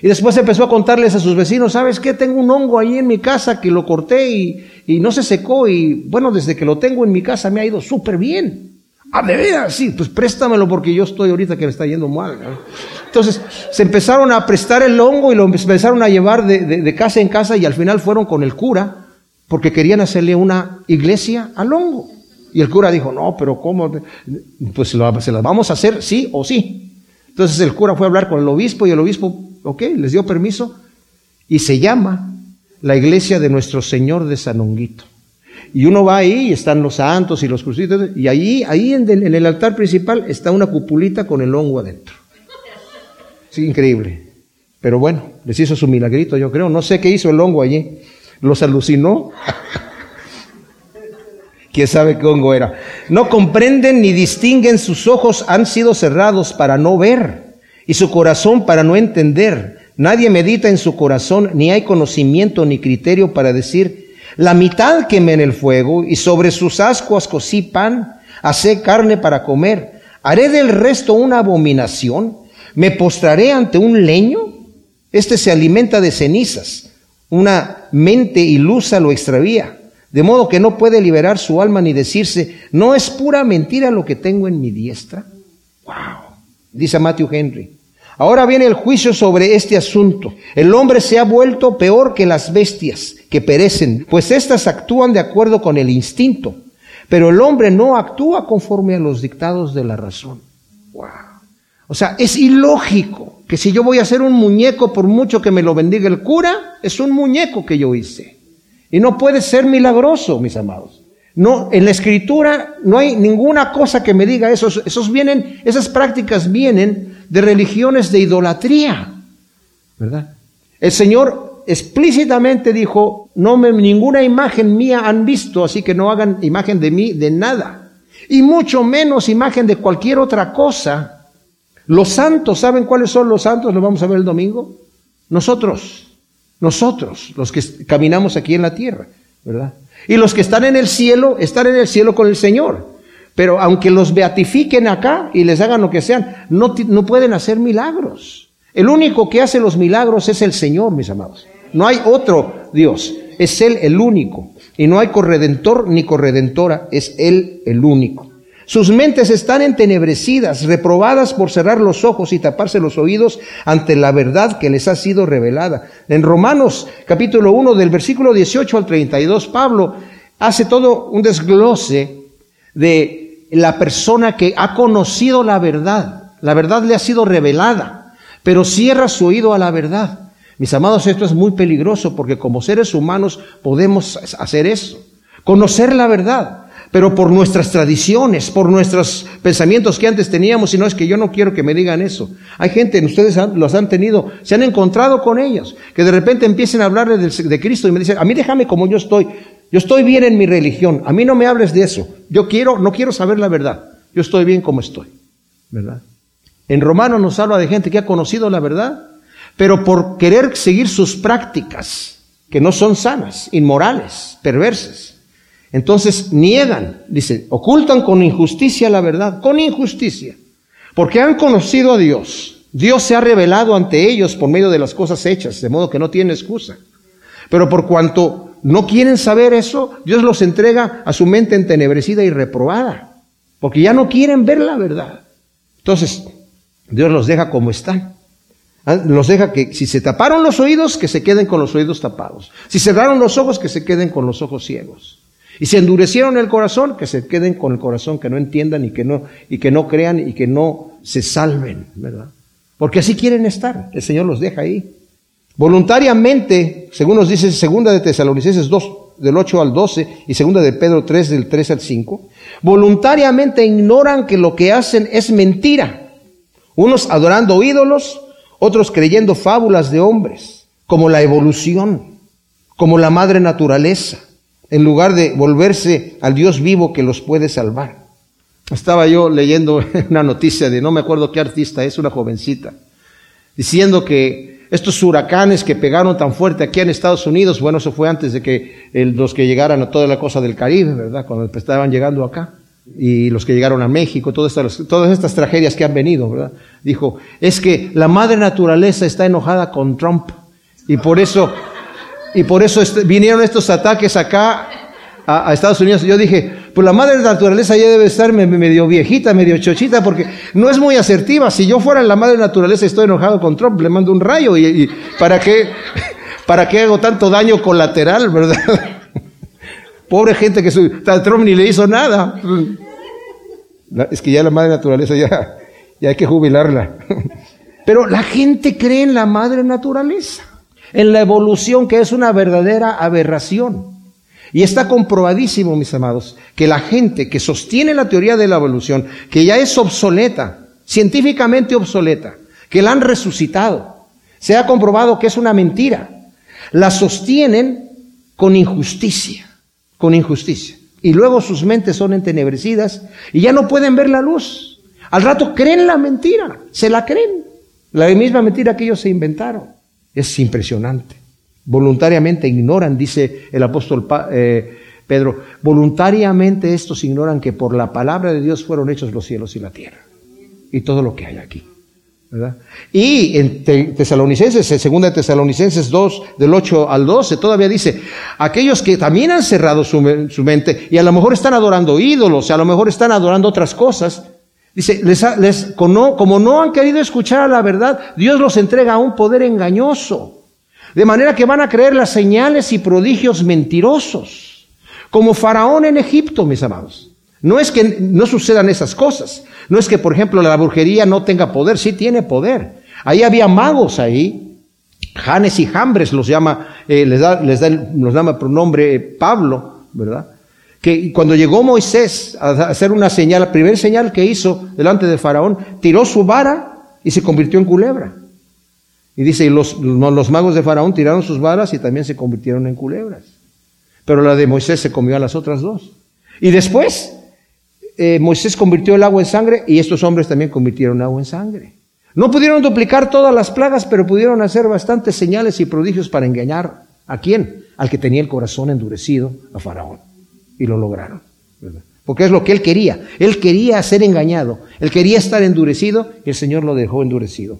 Speaker 1: Y después empezó a contarles a sus vecinos, ¿sabes qué? Tengo un hongo ahí en mi casa que lo corté y, y no se secó y bueno, desde que lo tengo en mi casa me ha ido súper bien. Ah, de sí, pues préstamelo porque yo estoy ahorita que me está yendo mal. Entonces se empezaron a prestar el hongo y lo empezaron a llevar de, de casa en casa y al final fueron con el cura porque querían hacerle una iglesia al hongo. Y el cura dijo, no, pero ¿cómo? Pues se las vamos a hacer sí o sí. Entonces el cura fue a hablar con el obispo y el obispo, ok, les dio permiso y se llama la iglesia de nuestro Señor de San Honguito. Y uno va ahí y están los santos y los crucitos y ahí, ahí en el, altar principal está una cupulita con el hongo adentro. Sí, increíble. Pero bueno, les hizo su milagrito, yo creo. No sé qué hizo el hongo allí los alucinó. ¿Quién sabe qué hongo era? No comprenden ni distinguen, sus ojos han sido cerrados para no ver y su corazón para no entender. Nadie medita en su corazón, ni hay conocimiento ni criterio para decir, la mitad quemé en el fuego y sobre sus ascuas cocí pan, hacé carne para comer. ¿Haré del resto una abominación? ¿Me postraré ante un leño? Este se alimenta de cenizas. Una mente ilusa lo extravía. De modo que no puede liberar su alma ni decirse, no es pura mentira lo que tengo en mi diestra. Wow. Dice Matthew Henry. Ahora viene el juicio sobre este asunto. El hombre se ha vuelto peor que las bestias que perecen, pues éstas actúan de acuerdo con el instinto, pero el hombre no actúa conforme a los dictados de la razón. Wow. O sea, es ilógico que si yo voy a hacer un muñeco, por mucho que me lo bendiga el cura, es un muñeco que yo hice. Y no puede ser milagroso, mis amados. No, en la escritura no hay ninguna cosa que me diga eso. Esos vienen, esas prácticas vienen de religiones de idolatría, ¿verdad? El Señor explícitamente dijo, no me, ninguna imagen mía han visto, así que no hagan imagen de mí de nada. Y mucho menos imagen de cualquier otra cosa. Los santos, ¿saben cuáles son los santos? Lo vamos a ver el domingo. Nosotros. Nosotros, los que caminamos aquí en la tierra, ¿verdad? Y los que están en el cielo, están en el cielo con el Señor. Pero aunque los beatifiquen acá y les hagan lo que sean, no, no pueden hacer milagros. El único que hace los milagros es el Señor, mis amados. No hay otro Dios. Es Él el único. Y no hay corredentor ni corredentora. Es Él el único. Sus mentes están entenebrecidas, reprobadas por cerrar los ojos y taparse los oídos ante la verdad que les ha sido revelada. En Romanos capítulo 1 del versículo 18 al 32, Pablo hace todo un desglose de la persona que ha conocido la verdad. La verdad le ha sido revelada, pero cierra su oído a la verdad. Mis amados, esto es muy peligroso porque como seres humanos podemos hacer eso, conocer la verdad pero por nuestras tradiciones, por nuestros pensamientos que antes teníamos, y no es que yo no quiero que me digan eso. Hay gente, ustedes los han tenido, se han encontrado con ellos, que de repente empiecen a hablarles de, Cristo y me dicen, a mí déjame como yo estoy, yo estoy bien en mi religión, a mí no me hables de eso, yo quiero, no quiero saber la verdad, yo estoy bien como estoy, ¿verdad? En Romano nos habla de gente que ha conocido la verdad, pero por querer seguir sus prácticas, que no son sanas, inmorales, perversas, entonces niegan, dice, ocultan con injusticia la verdad, con injusticia, porque han conocido a Dios. Dios se ha revelado ante ellos por medio de las cosas hechas, de modo que no tiene excusa. Pero por cuanto no quieren saber eso, Dios los entrega a su mente entenebrecida y reprobada, porque ya no quieren ver la verdad. Entonces, Dios los deja como están. Ah, los deja que si se taparon los oídos, que se queden con los oídos tapados. Si cerraron los ojos, que se queden con los ojos ciegos. Y se endurecieron el corazón, que se queden con el corazón, que no entiendan y que no, y que no crean y que no se salven, ¿verdad? Porque así quieren estar. El Señor los deja ahí. Voluntariamente, según nos dice segunda de Tesalonicenses 2, del 8 al 12, y segunda de Pedro 3, del 3 al 5, voluntariamente ignoran que lo que hacen es mentira. Unos adorando ídolos, otros creyendo fábulas de hombres, como la evolución, como la madre naturaleza en lugar de volverse al Dios vivo que los puede salvar. Estaba yo leyendo una noticia de no me acuerdo qué artista es, una jovencita, diciendo que estos huracanes que pegaron tan fuerte aquí en Estados Unidos, bueno, eso fue antes de que los que llegaran a toda la cosa del Caribe, ¿verdad? Cuando estaban llegando acá. Y los que llegaron a México, todas estas, todas estas tragedias que han venido, ¿verdad? Dijo, es que la madre naturaleza está enojada con Trump. Y por eso y por eso vinieron estos ataques acá a, Estados Unidos. Yo dije, pues la madre naturaleza ya debe estar medio viejita, medio chochita, porque no es muy asertiva. Si yo fuera la madre naturaleza y estoy enojado con Trump, le mando un rayo. ¿Y, para, qué, para qué hago tanto daño colateral, verdad? Pobre gente que su, Trump ni le hizo nada. Es que ya la madre naturaleza ya, ya hay que jubilarla. Pero la gente cree en la madre naturaleza en la evolución que es una verdadera aberración. Y está comprobadísimo, mis amados, que la gente que sostiene la teoría de la evolución, que ya es obsoleta, científicamente obsoleta, que la han resucitado, se ha comprobado que es una mentira, la sostienen con injusticia, con injusticia. Y luego sus mentes son entenebrecidas y ya no pueden ver la luz. Al rato creen la mentira, se la creen, la misma mentira que ellos se inventaron. Es impresionante. Voluntariamente ignoran, dice el apóstol eh, Pedro, voluntariamente estos ignoran que por la palabra de Dios fueron hechos los cielos y la tierra y todo lo que hay aquí. ¿verdad? Y en Tesalonicenses, en 2 Tesalonicenses 2, del 8 al 12, todavía dice, aquellos que también han cerrado su, mente y a lo mejor están adorando ídolos, a lo mejor están adorando otras cosas, dice, les, les, como, no han querido escuchar la verdad, Dios los entrega a un poder engañoso. De manera que van a creer las señales y prodigios mentirosos, como Faraón en Egipto, mis amados. No es que no sucedan esas cosas. No es que, por ejemplo, la brujería no tenga poder. Sí tiene poder. Ahí había magos ahí. Janes y Jambres los llama, eh, les da, les da, los llama por nombre Pablo, ¿verdad? Que cuando llegó Moisés a hacer una señal, la primera señal que hizo delante de Faraón, tiró su vara y se convirtió en culebra. Y dice, y los, magos de Faraón tiraron sus varas y también se convirtieron en culebras. Pero la de Moisés se comió a las otras dos. Y después, eh, Moisés convirtió el agua en sangre y estos hombres también convirtieron agua en sangre. No pudieron duplicar todas las plagas, pero pudieron hacer bastantes señales y prodigios para engañar. ¿A quién? Al que tenía el corazón endurecido, a Faraón. Y lo lograron. Porque es lo que él quería. Él quería ser engañado. Él quería estar endurecido y el Señor lo dejó endurecido.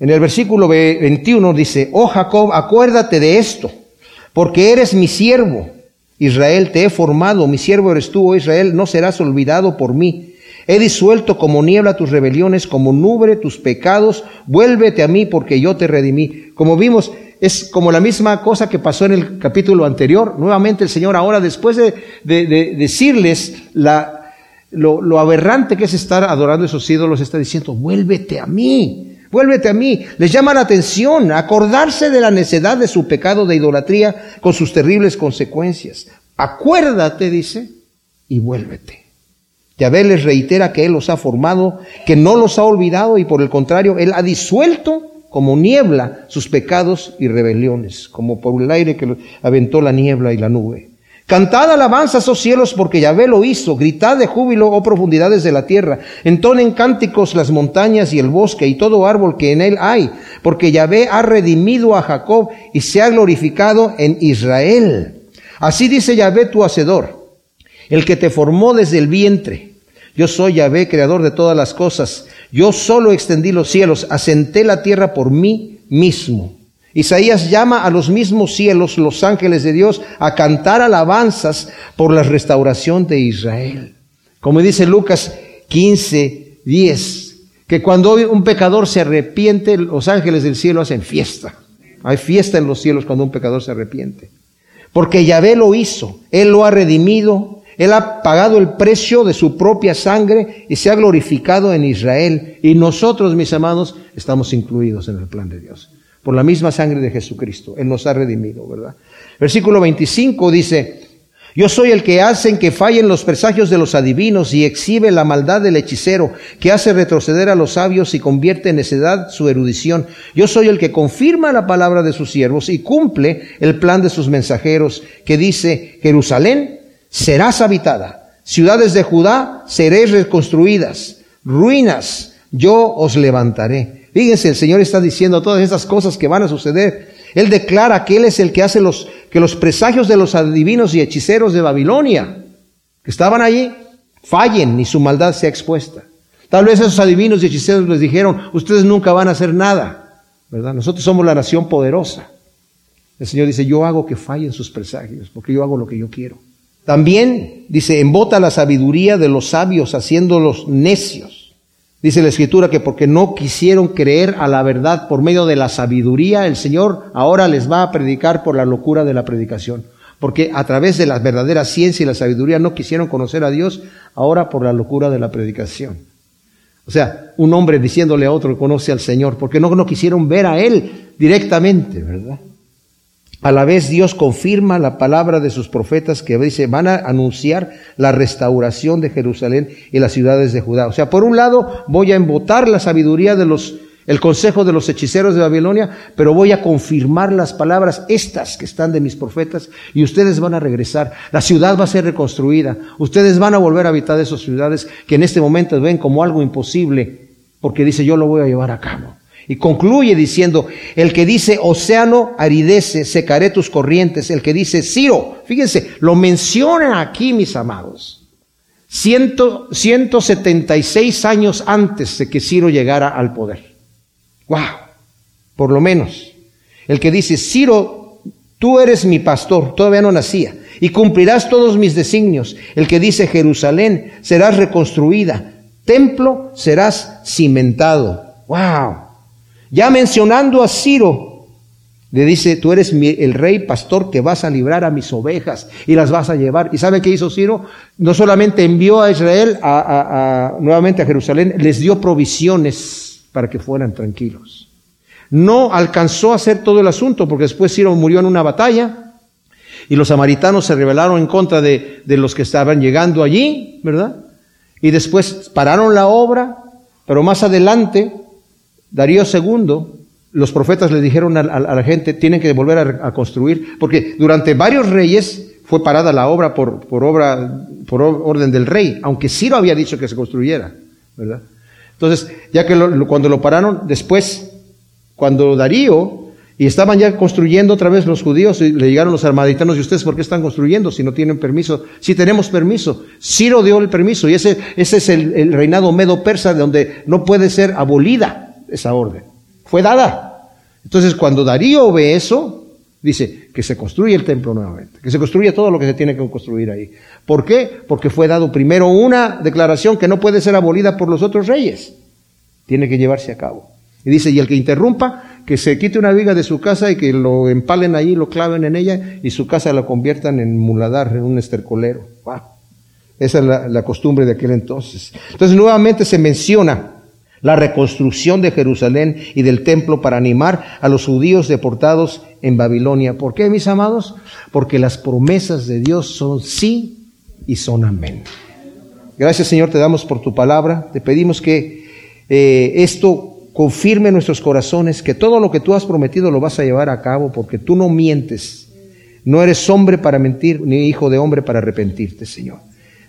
Speaker 1: En el versículo 21 dice, oh Jacob, acuérdate de esto, porque eres mi siervo Israel, te he formado, mi siervo eres tú, oh Israel, no serás olvidado por mí. He disuelto como niebla tus rebeliones, como nube tus pecados, vuélvete a mí porque yo te redimí. Como vimos, es como la misma cosa que pasó en el capítulo anterior. Nuevamente el Señor ahora, después de, decirles lo aberrante que es estar adorando esos ídolos, está diciendo, vuélvete a mí. Vuélvete a mí. Les llama la atención acordarse de la necedad de su pecado de idolatría con sus terribles consecuencias. Acuérdate, dice, y vuélvete. Yahvé les reitera que Él los ha formado, que no los ha olvidado y por el contrario, Él ha disuelto como niebla sus pecados y rebeliones, como por el aire que aventó la niebla y la nube. Cantad alabanzas, oh cielos, porque Yahvé lo hizo. Gritad de júbilo, oh profundidades de la tierra. Entonen cánticos las montañas y el bosque y todo árbol que en él hay, porque Yahvé ha redimido a Jacob y se ha glorificado en Israel. Así dice Yahvé tu hacedor, el que te formó desde el vientre. Yo soy Yahvé, creador de todas las cosas. Yo solo extendí los cielos, asenté la tierra por mí mismo. Isaías llama a los mismos cielos, los ángeles de Dios, a cantar alabanzas por la restauración de Israel. Como dice Lucas 15, 10, que cuando un pecador se arrepiente, los ángeles del cielo hacen fiesta. Hay fiesta en los cielos cuando un pecador se arrepiente. Porque Yahvé lo hizo, Él lo ha redimido, Él ha pagado el precio de su propia sangre y se ha glorificado en Israel. Y nosotros, mis amados, estamos incluidos en el plan de Dios por la misma sangre de Jesucristo. Él nos ha redimido, ¿verdad? Versículo 25 dice, yo soy el que hacen que fallen los presagios de los adivinos y exhibe la maldad del hechicero, que hace retroceder a los sabios y convierte en necedad su erudición. Yo soy el que confirma la palabra de sus siervos y cumple el plan de sus mensajeros, que dice, Jerusalén serás habitada, ciudades de Judá seréis reconstruidas, ruinas yo os levantaré. Fíjense, el Señor está diciendo todas esas cosas que van a suceder. Él declara que Él es el que hace los, que los presagios de los adivinos y hechiceros de Babilonia, que estaban allí, fallen y su maldad sea expuesta. Tal vez esos adivinos y hechiceros les dijeron, ustedes nunca van a hacer nada, ¿verdad? Nosotros somos la nación poderosa. El Señor dice, yo hago que fallen sus presagios, porque yo hago lo que yo quiero. También dice, embota la sabiduría de los sabios, haciéndolos necios. Dice la escritura que porque no quisieron creer a la verdad por medio de la sabiduría, el Señor ahora les va a predicar por la locura de la predicación. Porque a través de la verdadera ciencia y la sabiduría no quisieron conocer a Dios, ahora por la locura de la predicación. O sea, un hombre diciéndole a otro que conoce al Señor, porque no, no quisieron ver a Él directamente, ¿verdad? A la vez Dios confirma la palabra de sus profetas que dice, van a anunciar la restauración de Jerusalén y las ciudades de Judá. O sea, por un lado voy a embotar la sabiduría de los, el consejo de los hechiceros de Babilonia, pero voy a confirmar las palabras estas que están de mis profetas y ustedes van a regresar. La ciudad va a ser reconstruida. Ustedes van a volver a habitar esas ciudades que en este momento ven como algo imposible porque dice, yo lo voy a llevar a cabo. Y concluye diciendo, el que dice océano aridece, secaré tus corrientes. El que dice Ciro, fíjense, lo menciona aquí, mis amados. Ciento, 176 años antes de que Ciro llegara al poder. Wow, por lo menos. El que dice, Ciro, tú eres mi pastor, todavía no nacía, y cumplirás todos mis designios. El que dice, Jerusalén, serás reconstruida, templo serás cimentado. Wow. Ya mencionando a Ciro, le dice, tú eres el rey pastor que vas a librar a mis ovejas y las vas a llevar. ¿Y sabe qué hizo Ciro? No solamente envió a Israel nuevamente a Jerusalén, les dio provisiones para que fueran tranquilos. No alcanzó a hacer todo el asunto porque después Ciro murió en una batalla y los samaritanos se rebelaron en contra de, de los que estaban llegando allí, ¿verdad? Y después pararon la obra, pero más adelante, Darío II los profetas le dijeron a, la gente, tienen que volver a, construir, porque durante varios reyes fue parada la obra por, por, obra, por orden del rey, aunque Ciro había dicho que se construyera, ¿verdad? Entonces, ya que cuando lo pararon, después, cuando Darío, y estaban ya construyendo otra vez los judíos, y le llegaron los armaditanos, ¿y ustedes por qué están construyendo si no tienen permiso? Si tenemos permiso. Ciro dio el permiso, y ese, ese es el, el reinado medo-persa, donde no puede ser abolida esa orden fue dada. Entonces, cuando Darío ve eso, dice que se construye el templo nuevamente, que se construye todo lo que se tiene que construir ahí. ¿Por qué? Porque fue dado primero una declaración que no puede ser abolida por los otros reyes. Tiene que llevarse a cabo. Y dice, y el que interrumpa, que se quite una viga de su casa y que lo empalen ahí, lo claven en ella y su casa la conviertan en muladar, en un estercolero. Esa es la, la costumbre de aquel entonces. Entonces nuevamente se menciona la reconstrucción de Jerusalén y del templo para animar a los judíos deportados en Babilonia. ¿Por qué, mis amados? Porque las promesas de Dios son sí y son amén. Gracias, Señor, te damos por tu palabra. Te pedimos que eh, esto confirme en nuestros corazones que todo lo que tú has prometido lo vas a llevar a cabo porque tú no mientes. No eres hombre para mentir, ni hijo de hombre para arrepentirte, Señor.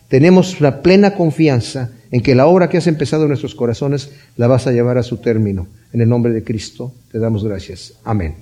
Speaker 1: Tenemos la plena confianza en que la obra que has empezado en nuestros corazones la vas a llevar a su término. En el nombre de Cristo te damos gracias. Amén.